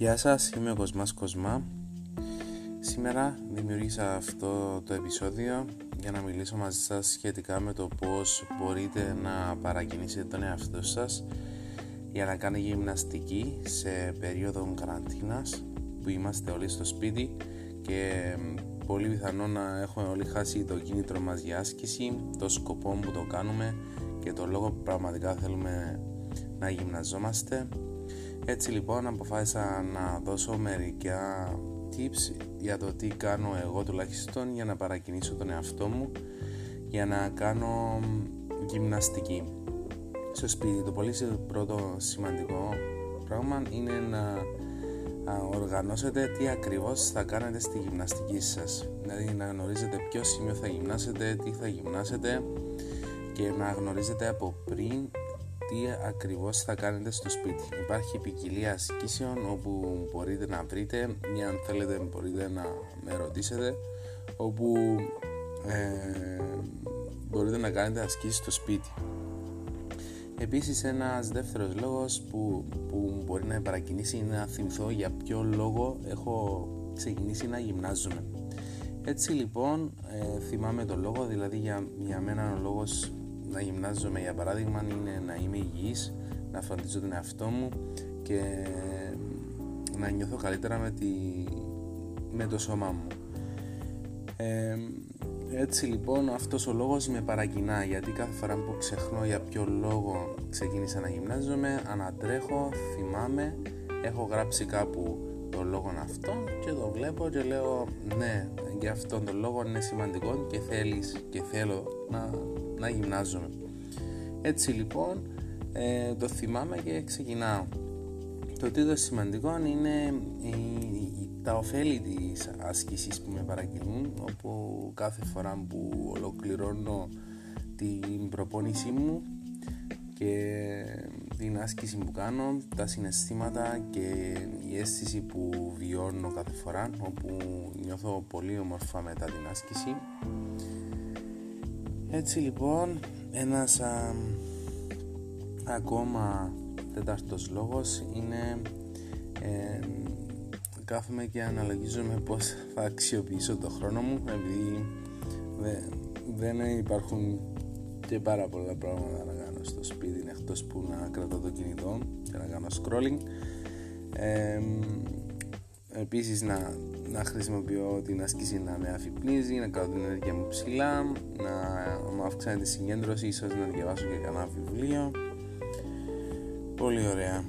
Γεια σας, είμαι ο Κοσμάς Κοσμά. Σήμερα δημιούργησα αυτό το επεισόδιο για να μιλήσω μαζί σας σχετικά με το πώς μπορείτε να παρακινήσετε τον εαυτό σας για να κάνει γυμναστική σε περίοδο καραντίνας που είμαστε όλοι στο σπίτι και πολύ πιθανό να έχουμε όλοι χάσει το κίνητρο μας για άσκηση, το σκοπό που το κάνουμε και το λόγο που πραγματικά θέλουμε να γυμναζόμαστε έτσι λοιπόν αποφάσισα να δώσω μερικά tips για το τι κάνω εγώ τουλάχιστον για να παρακινήσω τον εαυτό μου για να κάνω γυμναστική στο σπίτι. Το πολύ πρώτο σημαντικό πράγμα είναι να οργανώσετε τι ακριβώς θα κάνετε στη γυμναστική σας δηλαδή να γνωρίζετε ποιο σημείο θα γυμνάσετε, τι θα γυμνάσετε και να γνωρίζετε από πριν τι ακριβώς θα κάνετε στο σπίτι. Υπάρχει ποικιλία ασκήσεων όπου μπορείτε να βρείτε ή αν θέλετε μπορείτε να με ρωτήσετε όπου ε, μπορείτε να κάνετε ασκήσεις στο σπίτι. Επίσης ένας δεύτερος λόγος που, που μπορεί να παρακινήσει είναι να θυμηθώ για ποιο λόγο έχω ξεκινήσει να γυμνάζομαι. Έτσι λοιπόν ε, θυμάμαι το λόγο, δηλαδή για, για μένα ο λόγος να γυμνάζομαι για παράδειγμα είναι να είμαι υγιής, να φροντίζω τον εαυτό μου και να νιώθω καλύτερα με, τη, με το σώμα μου. Ε, έτσι λοιπόν αυτός ο λόγος με παρακινά γιατί κάθε φορά που ξεχνώ για ποιο λόγο ξεκίνησα να γυμνάζομαι ανατρέχω, θυμάμαι, έχω γράψει κάπου το λόγο αυτό και το βλέπω και λέω ναι για αυτόν τον λόγο είναι σημαντικό και θέλεις και θέλω να, να γυμνάζομαι έτσι λοιπόν ε, το θυμάμαι και ξεκινάω. Το τρίτο σημαντικό είναι η, τα ωφέλη της άσκησης που με παρακινούν όπου κάθε φορά που ολοκληρώνω την προπόνησή μου και την άσκηση που κάνω, τα συναισθήματα και η αίσθηση που βιώνω κάθε φορά όπου νιώθω πολύ όμορφα μετά την άσκηση. Έτσι λοιπόν ένας ακόμα τέταρτος λόγος είναι ε, κάθομαι και αναλογίζομαι πως θα αξιοποιήσω το χρόνο μου επειδή δεν υπάρχουν και πάρα πολλά πράγματα να κάνω στο σπίτι εκτός που να κρατώ το κινητό και να κάνω scrolling. Ε, επίσης να, να χρησιμοποιώ την άσκηση να με αφυπνίζει, να κάνω την ενέργεια μου ψηλά να μου αυξάνει τη συγκέντρωση ίσως να διαβάσω και κανένα βιβλίο. Πολύ ωραία